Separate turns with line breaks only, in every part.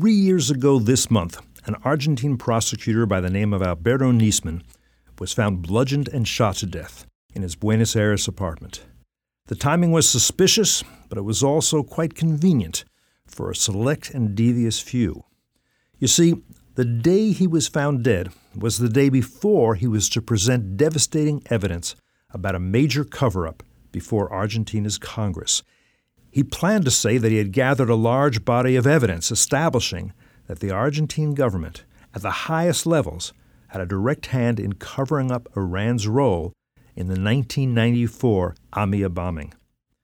Three years ago this month, an Argentine prosecutor by the name of Alberto Nisman was found bludgeoned and shot to death in his Buenos Aires apartment. The timing was suspicious, but it was also quite convenient for a select and devious few. You see, the day he was found dead was the day before he was to present devastating evidence about a major cover up before Argentina's Congress. He planned to say that he had gathered a large body of evidence establishing that the Argentine government, at the highest levels, had a direct hand in covering up Iran's role in the 1994 AMIA bombing.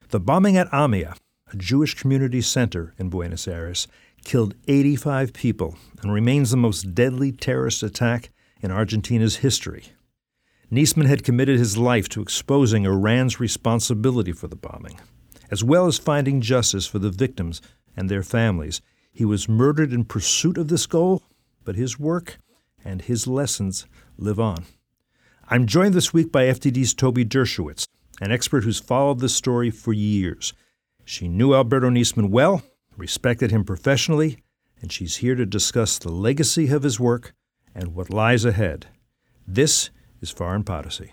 The bombing at AMIA, a Jewish community center in Buenos Aires, killed 85 people and remains the most deadly terrorist attack in Argentina's history. Nisman had committed his life to exposing Iran's responsibility for the bombing, as well as finding justice for the victims and their families. He was murdered in pursuit of this goal, but his work and his lessons live on. I'm joined this week by FDD's Toby Dershowitz, an expert who's followed this story for years. She knew Alberto Nisman well, respected him professionally, and she's here to discuss the legacy of his work and what lies ahead. This is Foreign Podicy.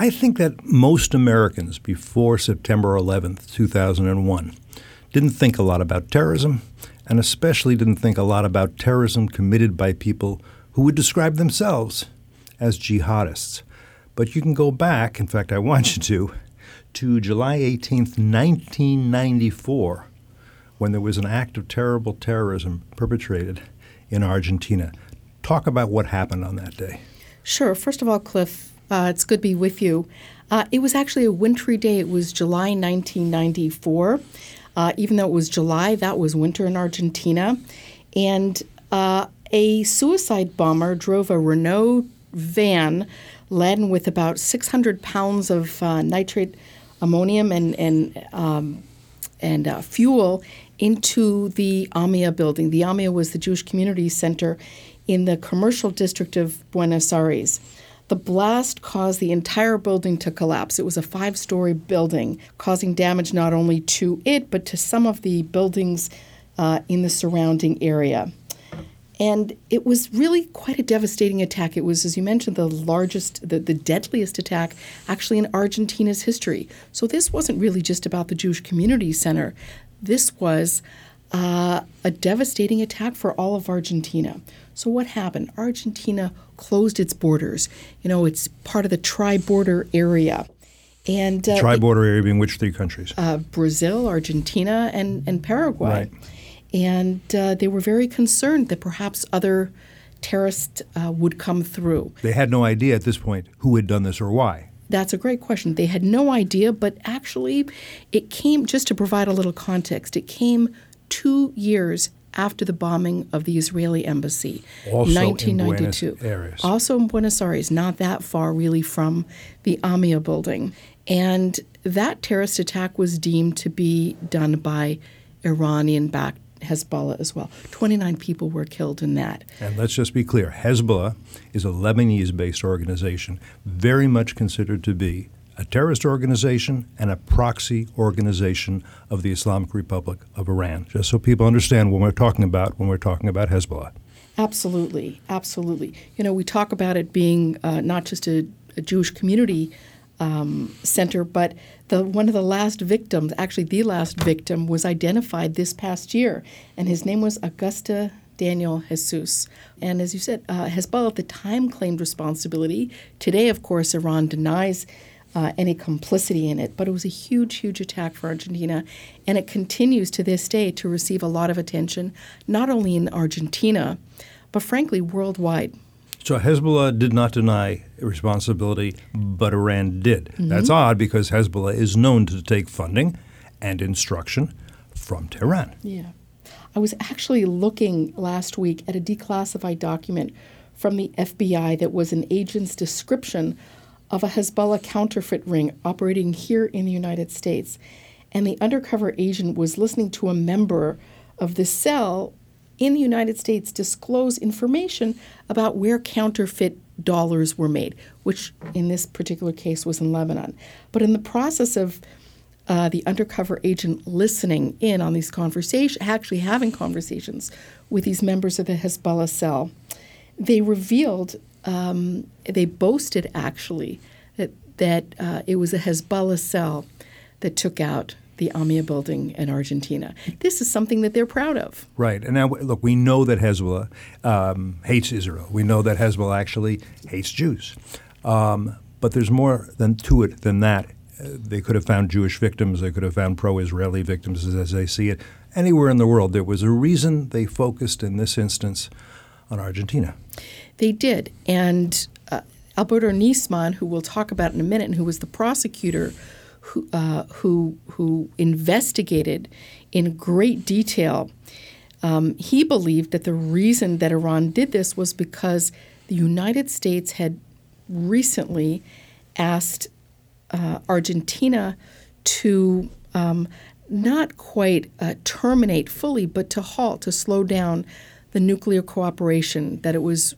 I think that most Americans before September 11th, 2001, didn't think a lot about terrorism, and especially didn't think a lot about terrorism committed by people who would describe themselves as jihadists. But you can go back, in fact, I want you to, to July 18th, 1994, when there was an act of terrible terrorism perpetrated in Argentina. Talk about what happened on that day.
Sure. First of all, Cliff, uh, it's good to be with you. Uh, it was actually a wintry day. It was July 1994. Uh, even though it was July, that was winter in Argentina. And uh, a suicide bomber drove a Renault van laden with about 600 pounds of uh, nitrate ammonium and, and, um, and uh, fuel into the AMIA building. The AMIA was the Jewish Community Center in the commercial district of Buenos Aires. The blast caused the entire building to collapse. It was a five story building, causing damage not only to it, but to some of the buildings uh, in the surrounding area. And it was really quite a devastating attack. It was, as you mentioned, the largest, the, the deadliest attack actually in Argentina's history. So this wasn't really just about the Jewish Community Center. This was uh, a devastating attack for all of Argentina. So what happened? Argentina closed its borders. You know, it's part of the tri-border area. And uh,
Tri-border area being which three countries?
uh, Brazil, Argentina, and, and Paraguay.
Right.
And uh, they were very concerned that perhaps other terrorists uh, would come through.
They had no idea at this point who had done this or why.
That's a great question. They had no idea, but actually, it came, just to provide a little context, it came two years after the bombing of the Israeli embassy,
Also in
1992.
Buenos Aires.
Also in Buenos Aires, not that far really from the AMIA building. And that terrorist attack was deemed to be done by Iranian backed Hezbollah as well. 29 people were killed in that.
And let's just be clear Hezbollah is a Lebanese based organization, very much considered to be a terrorist organization and a proxy organization of the Islamic Republic of Iran, just so people understand what we're talking about when we're talking about Hezbollah.
Absolutely, absolutely. You know, we talk about it being uh, not just a, a Jewish community um, center, but the one of the last victims, actually the last victim, was identified this past year, and his name was Augusto Daniel Jesus. And as you said, uh, Hezbollah at the time claimed responsibility. Today, of course, Iran denies uh, any complicity in it, but it was a huge, huge attack for Argentina, and it continues to this day to receive a lot of attention, not only in Argentina, but frankly worldwide.
So Hezbollah did not deny responsibility, but Iran did. Mm-hmm. That's odd because Hezbollah is known to take funding and instruction from Tehran.
Yeah. I was actually looking last week at a declassified document from the FBI that was an agent's description of a Hezbollah counterfeit ring operating here in the United States. And the undercover agent was listening to a member of the cell in the United States disclose information about where counterfeit dollars were made, which in this particular case was in Lebanon. But in the process of uh, the undercover agent listening in on these conversations, actually having conversations with these members of the Hezbollah cell, they revealed, um, they boasted actually, that, that uh, it was a Hezbollah cell that took out the AMIA building in Argentina. This is something that they're proud of.
Right. And now, look, we know that Hezbollah um, hates Israel. We know that Hezbollah actually hates Jews. Um, but there's more than to it than that. Uh, they could have found Jewish victims. They could have found pro-Israeli victims, as, as they see it. Anywhere in the world, there was a reason they focused in this instance on Argentina.
They did, and uh, Alberto Nisman, who we'll talk about in a minute, and who was the prosecutor who, uh, who, who investigated in great detail, um, he believed that the reason that Iran did this was because the United States had recently asked uh, Argentina to um, not quite uh, terminate fully, but to halt, to slow down the nuclear cooperation that it was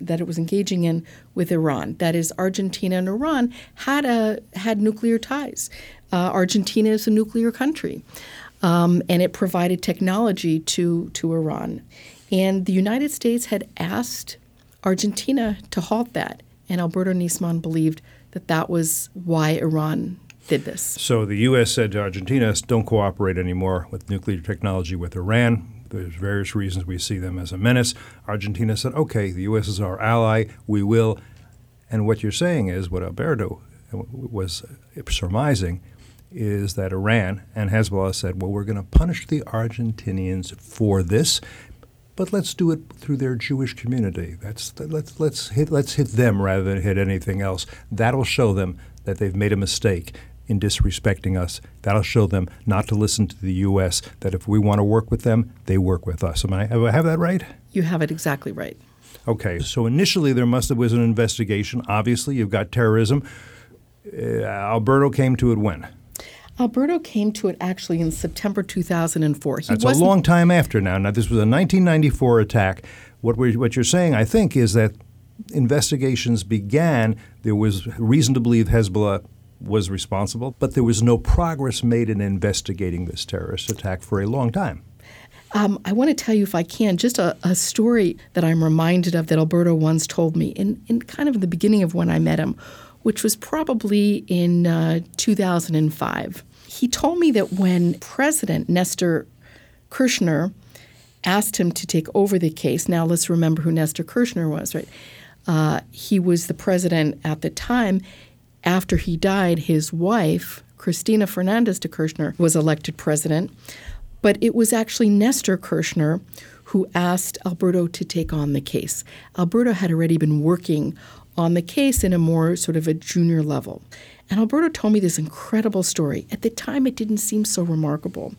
that it was engaging in with Iran. That is, Argentina and Iran had a had nuclear ties. Uh, Argentina is a nuclear country, um, and it provided technology to to Iran. And the United States had asked Argentina to halt that, and Alberto Nisman believed that that was why Iran did this.
So the U.S. said to Argentina, "Don't cooperate anymore with nuclear technology with Iran." There's various reasons we see them as a menace. Argentina said, okay, the U.S. is our ally, we will. And what you're saying is, what Alberto was surmising, is that Iran and Hezbollah said, well, we're going to punish the Argentinians for this, but let's do it through their Jewish community. That's let's let's hit let's hit them rather than hit anything else. That'll show them that they've made a mistake in disrespecting us. That'll show them not to listen to the U.S., that if we want to work with them, they work with us. Am I, have I have that right?
You have it exactly right.
Okay, so initially there must have was an investigation. Obviously, you've got terrorism. Uh, Alberto came to it when?
Alberto came to it actually in September 2004. He
That's a long time after now. Now, this was a 1994 attack. What, we what you're saying, I think, is that investigations began. There was reason to believe Hezbollah was responsible, but there was no progress made in investigating this terrorist attack for a long time.
Um, I want to tell you, if I can, just a, a, story that I'm reminded of that Alberto once told me in, in kind of the beginning of when I met him, which was probably in uh, 2005. He told me that when President Nestor Kirchner asked him to take over the case, now let's remember who Nestor Kirchner was, right? Uh, he was the president at the time, after he died, his wife, Cristina Fernandez de Kirchner, was elected president. But it was actually Nestor Kirchner who asked Alberto to take on the case. Alberto had already been working on the case in a more sort of a junior level. And Alberto told me this incredible story. At the time, it didn't seem so remarkable.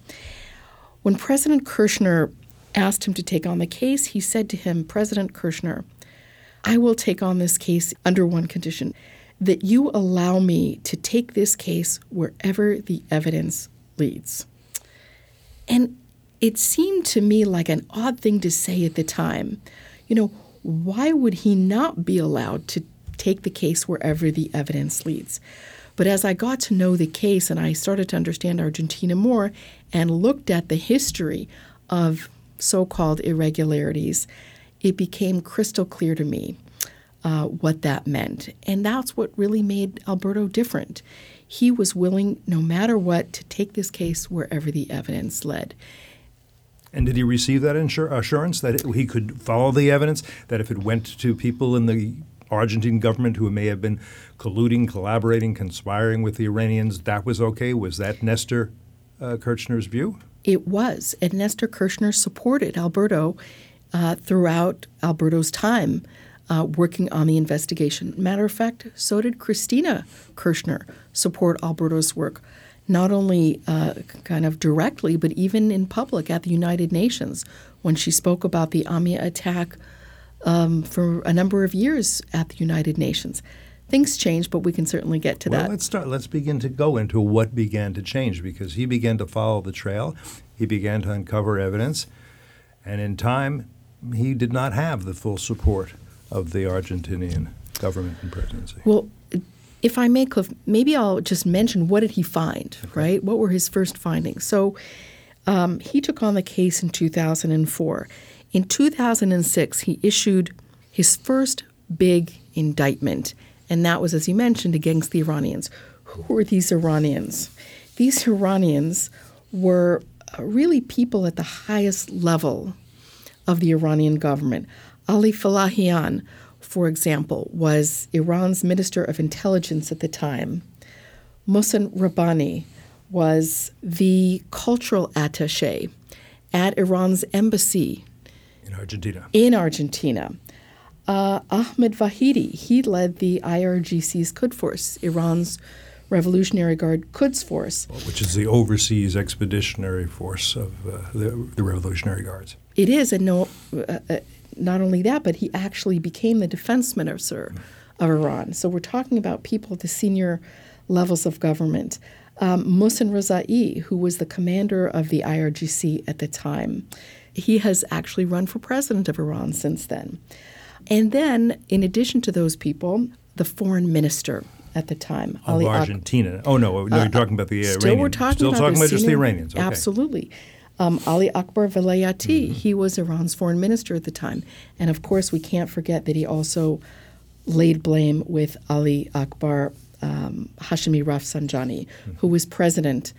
When President Kirchner asked him to take on the case, he said to him, President Kirchner, I will take on this case under one condition that you allow me to take this case wherever the evidence leads. And it seemed to me like an odd thing to say at the time. You know, why would he not be allowed to take the case wherever the evidence leads? But as I got to know the case and I started to understand Argentina more and looked at the history of so called irregularities, it became crystal clear to me uh, what that meant. And that's what really made Alberto different. He was willing, no matter what, to take this case wherever the evidence led.
And did he receive that insur- assurance that he could follow the evidence? That if it went to people in the Argentine government who may have been colluding, collaborating, conspiring with the Iranians, that was okay? Was that Nestor uh, Kirchner's view?
It was. And Nestor Kirchner supported Alberto uh, throughout Alberto's time uh, working on the investigation. Matter of fact, so did Cristina Kirchner support Alberto's work, not only uh, kind of directly, but even in public at the United Nations when she spoke about the AMIA attack um, for a number of years at the United Nations. Things changed, but we can certainly get to
well,
that.
Let's start. Let's begin to go into what began to change because he began to follow the trail. He began to uncover evidence, and in time, he did not have the full support of the Argentinian government and presidency.
Well, if I may, Cliff, maybe I'll just mention what did he find, okay. right? What were his first findings? So um, he took on the case in 2004. In 2006, he issued his first big indictment, and that was, as you mentioned, against the Iranians. Who were these Iranians? These Iranians were uh, really people at the highest level of the Iranian government. Ali Falahian, for example, was Iran's Minister of Intelligence at the time. Mohsen Rabbani was the cultural attache at Iran's embassy
in Argentina.
In Argentina. Uh, Ahmed Vahidi, he led the IRGC's Quds Force, Iran's Revolutionary Guard Quds Force.
Which is the overseas expeditionary force of uh, the, the, Revolutionary Guards.
It is, and no, uh, uh not only that, but he actually became the defense minister of Iran. So we're talking about people at the senior levels of government. Um, Mohsen who was the commander of the IRGC at the time, he has actually run for president of Iran since then. And then, in addition to those people, the foreign minister at the time,
of Ali Argentina. Ak- oh no, no, uh, you're talking about the
Iranians.
Still,
we're talking
still
about,
talking about
just
the Iranians. Okay.
Absolutely. Um, Ali Akbar Velayati, mm-hmm. he was Iran's foreign minister at the time. And of course, we can't forget that he also laid blame with Ali Akbar um, Hashemi Rafsanjani, mm-hmm. who was president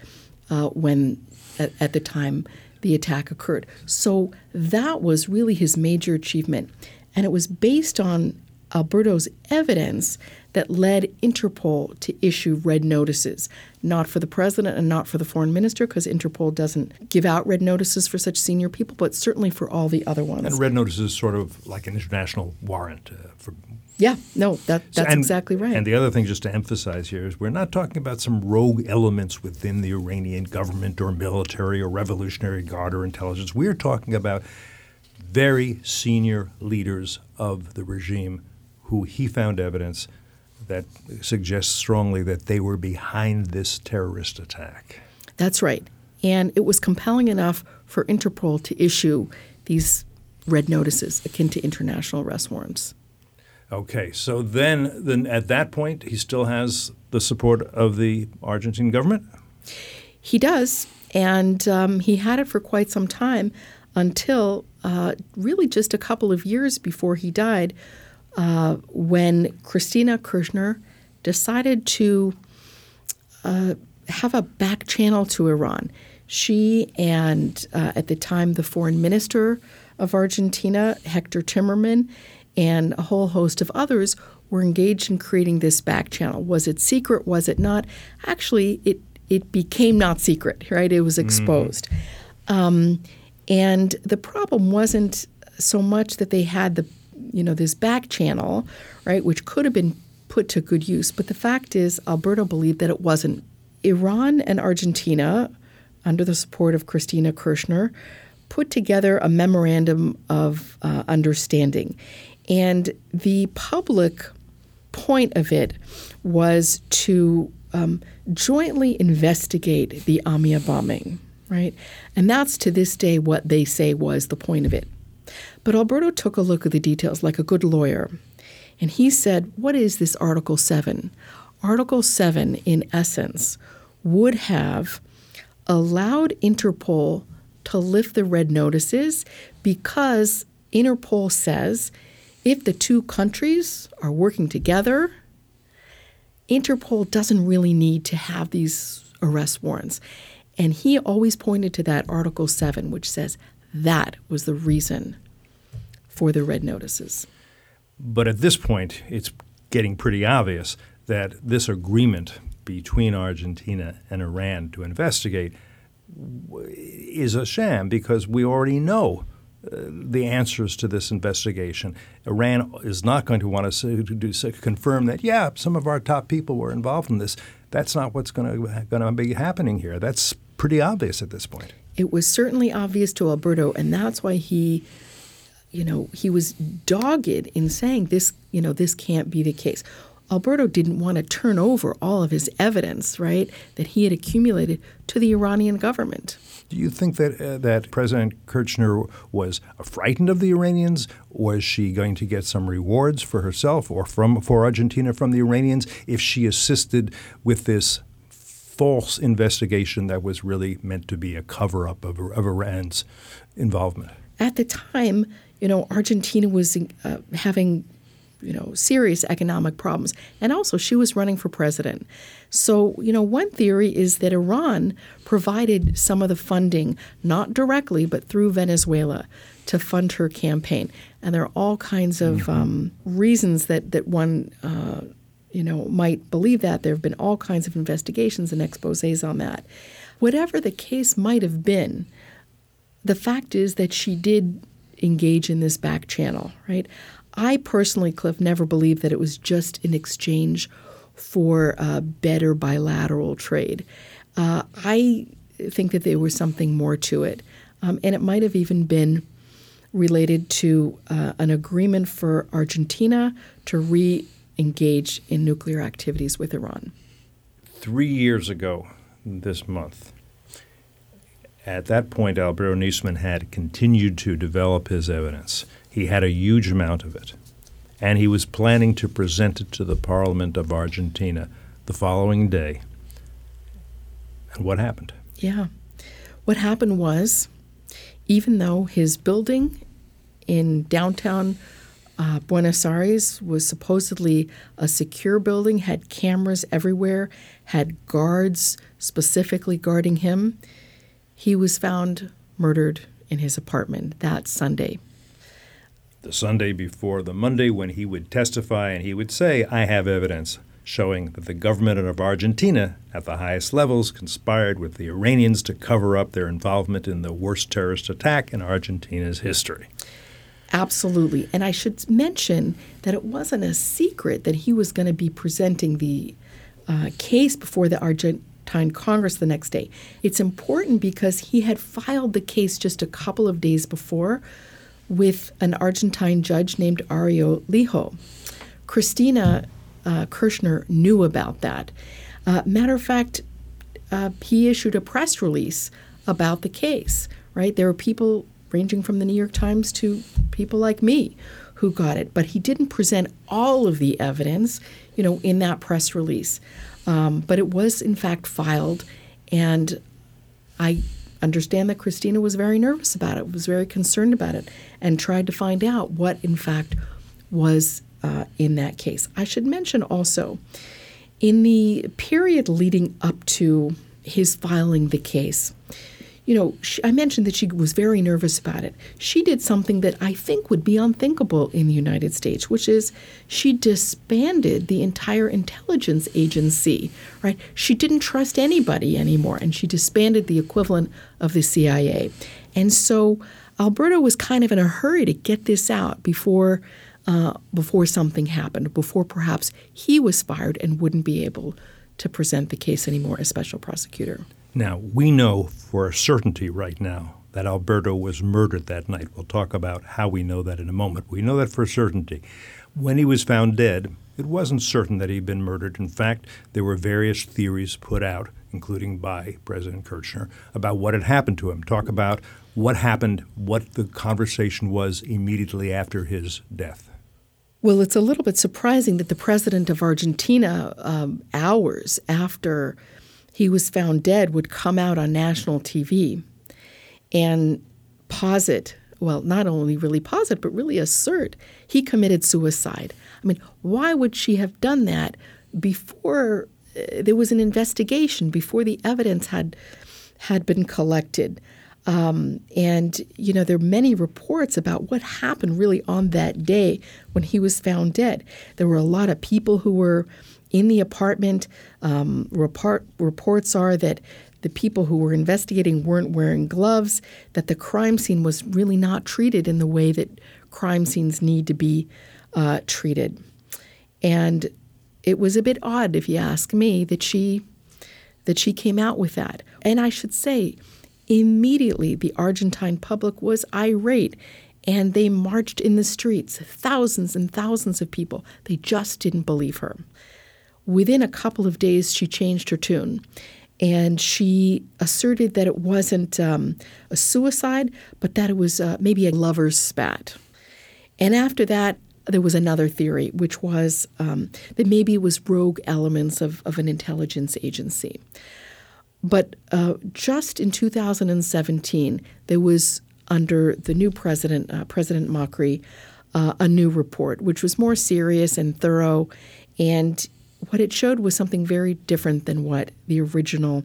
uh, when, at, at the time, the attack occurred. So that was really his major achievement. And it was based on Alberto's evidence that led Interpol to issue red notices, not for the president and not for the foreign minister, because Interpol doesn't give out red notices for such senior people, but certainly for all the other ones.
And red notices is sort of like an international warrant uh, for.
Yeah, no, that, that's
and,
exactly right.
And the other thing, just to emphasize here, is we're not talking about some rogue elements within the Iranian government or military or revolutionary guard or intelligence. We're talking about very senior leaders of the regime who he found evidence that suggests strongly that they were behind this terrorist attack.
That's right. And it was compelling enough for Interpol to issue these red notices akin to international arrest warrants.
Okay, so then, then at that point, he still has the support of the Argentine government?
He does, and um, he had it for quite some time until uh, really just a couple of years before he died uh, when Cristina Kirchner decided to uh, have a back channel to Iran. She and, uh, at the time, the foreign minister of Argentina, Hector Timerman, and a whole host of others were engaged in creating this back channel. Was it secret? Was it not? Actually, it it became not secret. Right? It was mm-hmm. exposed, mm-hmm. um, and the problem wasn't so much that they had the you know, this back channel, right, which could have been put to good use. But the fact is, Alberto believed that it wasn't. Iran and Argentina, under the support of Cristina Kirchner, put together a memorandum of uh, understanding. And the public point of it was to um, jointly investigate the Amia bombing, right? And that's to this day what they say was the point of it. But Alberto took a look at the details like a good lawyer, and he said, What is this Article 7? Article 7, in essence, would have allowed Interpol to lift the red notices because Interpol says if the two countries are working together, Interpol doesn't really need to have these arrest warrants. And he always pointed to that Article 7, which says that was the reason for the red notices.
But at this point, it's getting pretty obvious that this agreement between Argentina and Iran to investigate is a sham because we already know uh, the answers to this investigation. Iran is not going to want to, to do, say, confirm that, yeah, some of our top people were involved in this. That's not what's to, going to be happening here. That's pretty obvious at this point.
It was certainly obvious to Alberto, and that's why he, you know, he was dogged in saying this, you know, this can't be the case. Alberto didn't want to turn over all of his evidence, right, that he had accumulated to the Iranian government.
Do you think that uh, that President Kirchner was frightened of the Iranians? Was she going to get some rewards for herself or from for Argentina from the Iranians if she assisted with this false investigation that was really meant to be a cover up of, of Iran's involvement?
At the time, you know, Argentina was uh, having you know, serious economic problems. And also, she was running for president. So, you know, one theory is that Iran provided some of the funding, not directly, but through Venezuela, to fund her campaign. And there are all kinds of mm-hmm. um, reasons that that one. Uh, you know, might believe that. There have been all kinds of investigations and exposes on that. Whatever the case might have been, the fact is that she did engage in this back channel, right? I personally, Cliff, never believed that it was just in exchange for uh, better bilateral trade. Uh, I think that there was something more to it. Um, and it might have even been related to uh, an agreement for Argentina to re engage in nuclear activities with Iran.
Three years ago this month, at that point, Alberto Nisman had continued to develop his evidence. He had a huge amount of it. And he was planning to present it to the Parliament of Argentina the following day. And what happened?
Yeah. What happened was, even though his building in downtown uh, Buenos Aires was supposedly a secure building, had cameras everywhere, had guards specifically guarding him, he was found murdered in his apartment that Sunday
the Sunday before the Monday when he would testify and he would say, I have evidence showing that the government of Argentina at the highest levels conspired with the Iranians to cover up their involvement in the worst terrorist attack in Argentina's history.
Absolutely. And I should mention that it wasn't a secret that he was going to be presenting the uh, case before the Argentine Congress the next day. It's important because he had filed the case just a couple of days before with an Argentine judge named Ariel Lijo. Cristina uh, knew about that. Uh, matter of fact, uh, he issued a press release about the case, right? There were people ranging from the New York Times to people like me who got it, but he didn't present all of the evidence, you know, in that press release. Um, but it was in fact filed, and I understand that Cristina was very nervous about it, was very concerned about it, and tried to find out what, in fact, was uh, in that case. I should mention also, in the period leading up to his filing the case, you know, she, I mentioned that she was very nervous about it. She did something that I think would be unthinkable in the United States, which is she disbanded the entire intelligence agency, right? She didn't trust anybody anymore, and she disbanded the equivalent of the CIA. And so Alberto was kind of in a hurry to get this out before. Uh, before something happened, before perhaps he was fired and wouldn't be able to present the case anymore as special prosecutor.
Now, we know for a certainty right now that Alberto was murdered that night. We'll talk about how we know that in a moment. We know that for a certainty. When he was found dead, it wasn't certain that he'd been murdered. In fact, there were various theories put out, including by President Kirchner, about what had happened to him. Talk about what happened, what the conversation was immediately after his death.
Well, it's a little bit surprising that the president of Argentina, um, hours after he was found dead would come out on national TV and posit, well, not only really posit, but really assert he committed suicide. I mean, why would she have done that before uh, there was an investigation, before the evidence had had been collected? Um, and, you know, there are many reports about what happened really on that day when he was found dead. There were a lot of people who were in the apartment. Um, report, reports are that the people who were investigating weren't wearing gloves, that the crime scene was really not treated in the way that crime scenes need to be uh, treated. And it was a bit odd, if you ask me, that she that she came out with that. And I should say, immediately the Argentine public was irate and they marched in the streets, thousands and thousands of people. They just didn't believe her. Within a couple of days, she changed her tune and she asserted that it wasn't um, a suicide, but that it was uh, maybe a lover's spat. And after that, there was another theory, which was um, that maybe it was rogue elements of, of an intelligence agency. But uh, just in 2017, there was, under the new president, uh, President Macri, uh, a new report, which was more serious and thorough. And what it showed was something very different than what the original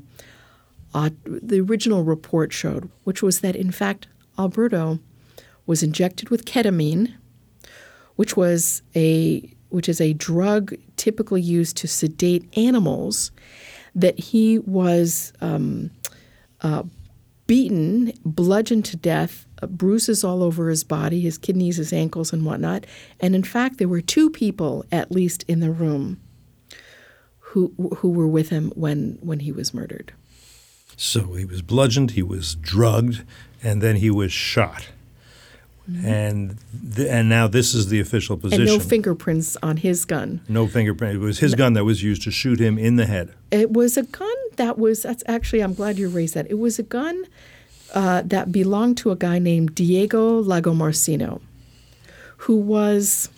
uh, the original report showed, which was that in fact Alberto was injected with ketamine, which was a which is a drug typically used to sedate animals, that he was um, uh, beaten, bludgeoned to death, uh, bruises all over his body, his kidneys, his ankles, and whatnot. And in fact, there were two people at least in the room who who were with him when when he was murdered.
So he was bludgeoned, he was drugged, and then he was shot. Mm-hmm. And th- and now this is the official position.
And no fingerprints on his gun.
No fingerprint. It was his no. gun that was used to shoot him in the head.
It was a gun that was. That's actually. I'm glad you raised that. It was a gun uh, that belonged to a guy named Diego Lagomarsino, who was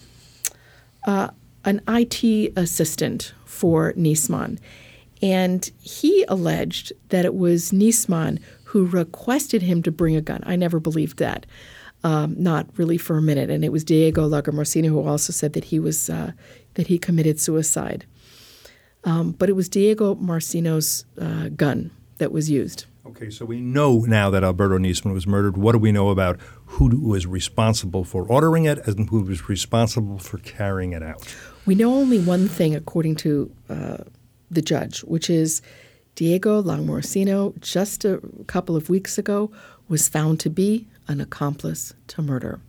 uh, an IT assistant for Nisman. And he alleged that it was Nisman who requested him to bring a gun. I never believed that, um, not really for a minute. And it was Diego Lagomarsino who also said that he was uh, that he committed suicide. Um, but it was Diego Marcino's uh, gun that was used.
Okay, so we know now that Alberto Nisman was murdered. What do we know about who was responsible for ordering it and who was responsible for carrying it out?
We know only one thing, according to uh, the judge, which is Diego Lagomarsino, just a couple of weeks ago, was found to be an accomplice to murder.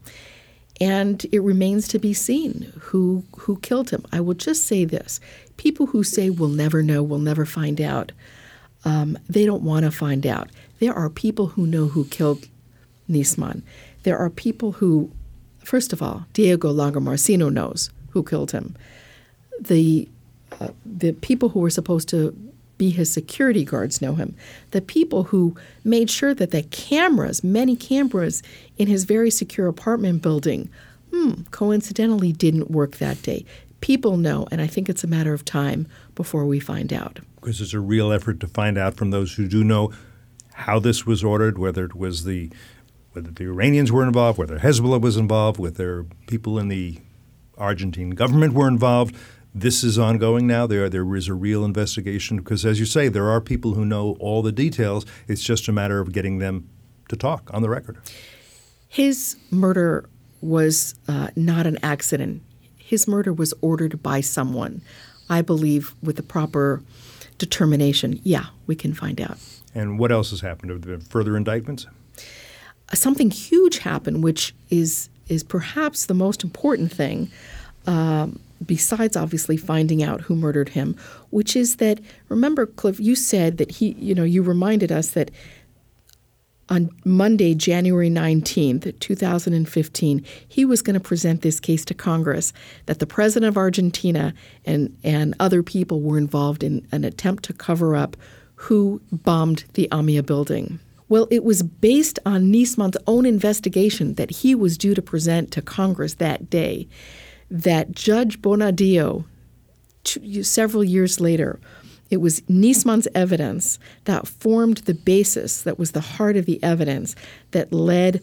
And it remains to be seen who, who killed him. I will just say this people who say we'll never know, we'll never find out, um, they don't want to find out. There are people who know who killed Nisman. There are people who, first of all, Diego Lagomarsino knows who killed him. The uh, the people who were supposed to be his security guards know him. The people who made sure that the cameras, many cameras in his very secure apartment building, hmm, coincidentally didn't work that day. People know, and I think it's a matter of time before we find out.
Because it's a real effort to find out from those who do know how this was ordered, whether it was the whether the Iranians were involved, whether Hezbollah was involved, whether people in the Argentine government were involved. This is ongoing now. There, there is a real investigation because, as you say, there are people who know all the details. It's just a matter of getting them to talk on the record.
His murder was uh, not an accident. His murder was ordered by someone. I believe with the proper determination, yeah, we can find out.
And what else has happened? Have there been further indictments?
Something huge happened, which is is perhaps the most important thing, um, besides obviously finding out who murdered him, which is that remember, Cliff, you said that he, you know, you reminded us that on Monday, January 19th, 2015, he was going to present this case to Congress that the president of Argentina and, and other people were involved in an attempt to cover up who bombed the AMIA building. Well, it was based on Nisman's own investigation that he was due to present to Congress that day that Judge Bonadío, two, several years later, it was Nisman's evidence that formed the basis, that was the heart of the evidence that led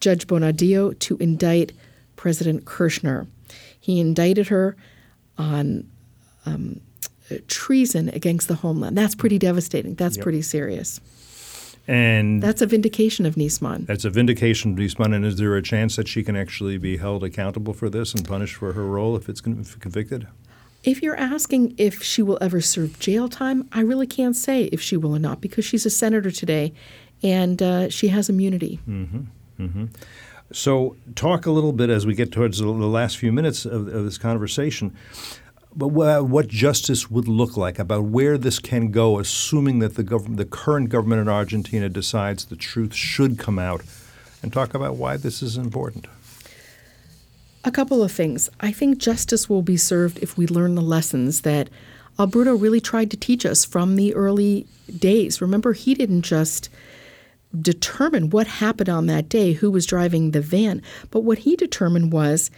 Judge Bonadío to indict President Kirchner. He indicted her on um, treason against the homeland. That's pretty devastating. That's yep. pretty serious.
And
That's a vindication of Nisman.
that's a vindication of Nisman. And is there a chance that she can actually be held accountable for this and punished for her role if it's convicted?
If you're asking if she will ever serve jail time, I really can't say if she will or not because she's a senator today and uh, she has immunity. Mm-hmm. Mm-hmm.
So, talk a little bit as we get towards the the last few minutes of, of this conversation. But what justice would look like about where this can go, assuming that the government, the current government in Argentina, decides the truth should come out, and talk about why this is important.
A couple of things. I think justice will be served if we learn the lessons that Alberto really tried to teach us from the early days. Remember, he didn't just determine what happened on that day, who was driving the van, but what he determined was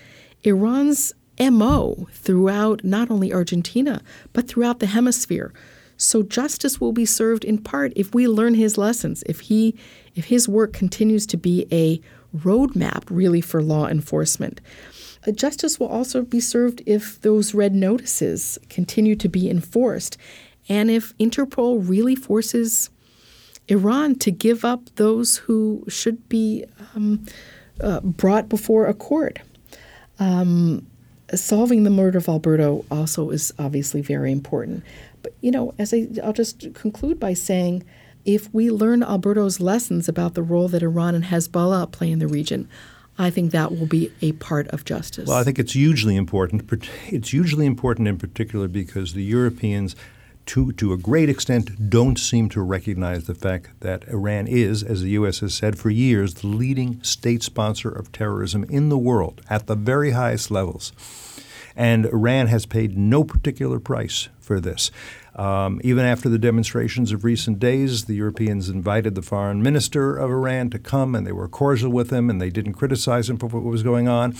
Iran's MO throughout not only Argentina, but throughout the hemisphere. So justice will be served in part if we learn his lessons, if he if his work continues to be a roadmap really for law enforcement. Uh, Justice will also be served if those red notices continue to be enforced and if Interpol really forces Iran to give up those who should be um, uh, brought before a court. Um, solving the murder of Alberto also is obviously very important. But you know, as I, I'll just conclude by saying, if we learn Alberto's lessons about the role that Iran and Hezbollah play in the region, I think that will be a part of justice.
Well, I think it's hugely important. It's hugely important in particular because the Europeans, to, to a great extent, don't seem to recognize the fact that Iran is, as the U.S. has said for years, the leading state sponsor of terrorism in the world at the very highest levels. And Iran has paid no particular price for this. Um, even after the demonstrations of recent days, the Europeans invited the foreign minister of Iran to come, and they were cordial with him, and they didn't criticize him for what was going on.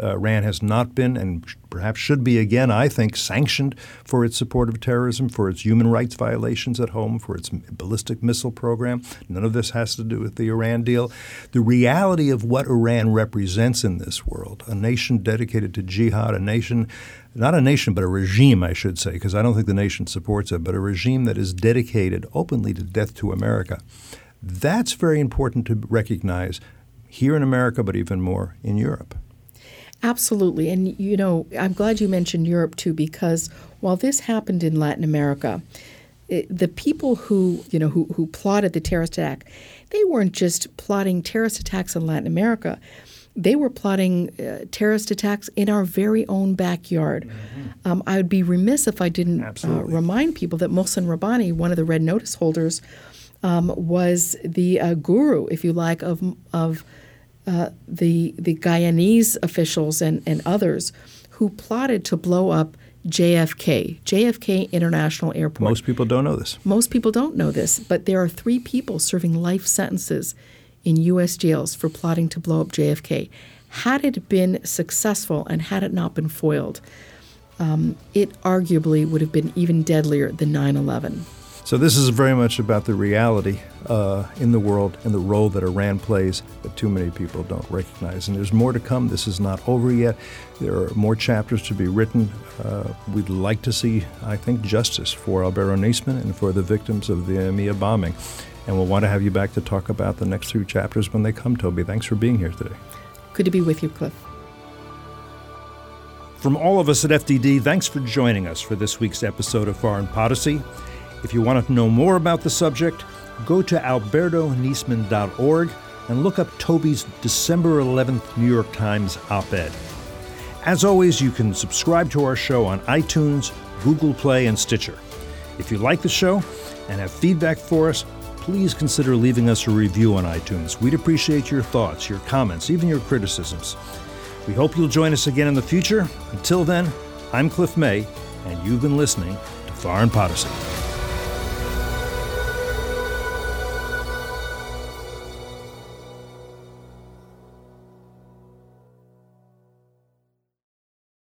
Uh, Iran has not been, and perhaps should be again, I think, sanctioned for its support of terrorism, for its human rights violations at home, for its ballistic missile program. None of this has to do with the Iran deal. The reality of what Iran represents in this world, a nation dedicated to jihad, a nation not a nation, but a regime, I should say, because I don't think the nation supports it, but a regime that is dedicated openly to death to America. That's very important to recognize here in America, but even more in Europe.
Absolutely. And, you know, I'm glad you mentioned Europe too, because while this happened in Latin America, it, the people who, you know, who, who plotted the terrorist attack, they weren't just plotting terrorist attacks in Latin America. They were plotting uh, terrorist attacks in our very own backyard. Um, I would be remiss if I didn't uh, remind people that Mohsen Rabbani, one of the red notice holders, um, was the uh, guru, if you like, of of uh, the the Guyanese officials and, and others who plotted to blow up JFK, JFK International Airport.
Most people don't know this.
Most people don't know this, but there are three people serving life sentences in U.S. jails for plotting to blow up JFK. Had it been successful and had it not been foiled, um, it arguably would have been even deadlier than 9 11.
So this is very much about the reality uh, in the world and the role that Iran plays that too many people don't recognize. And there's more to come. This is not over yet. There are more chapters to be written. Uh, we'd like to see, I think, justice for Alberto Nisman and for the victims of the AMIA bombing. And we'll want to have you back to talk about the next two chapters when they come, Toby. Thanks for being here today.
Good to be with you, Cliff.
From all of us at FDD, thanks for joining us for this week's episode of Foreign Podicy. If you want to know more about the subject, go to albertonisman.org and look up Toby's December 11th New York Times op ed. As always, you can subscribe to our show on iTunes, Google Play, and Stitcher. If you like the show and have feedback for us, please consider leaving us a review on iTunes. We'd appreciate your thoughts, your comments, even your criticisms. We hope you'll join us again in the future. Until then, I'm Cliff May, and you've been listening to Foreign Podicy.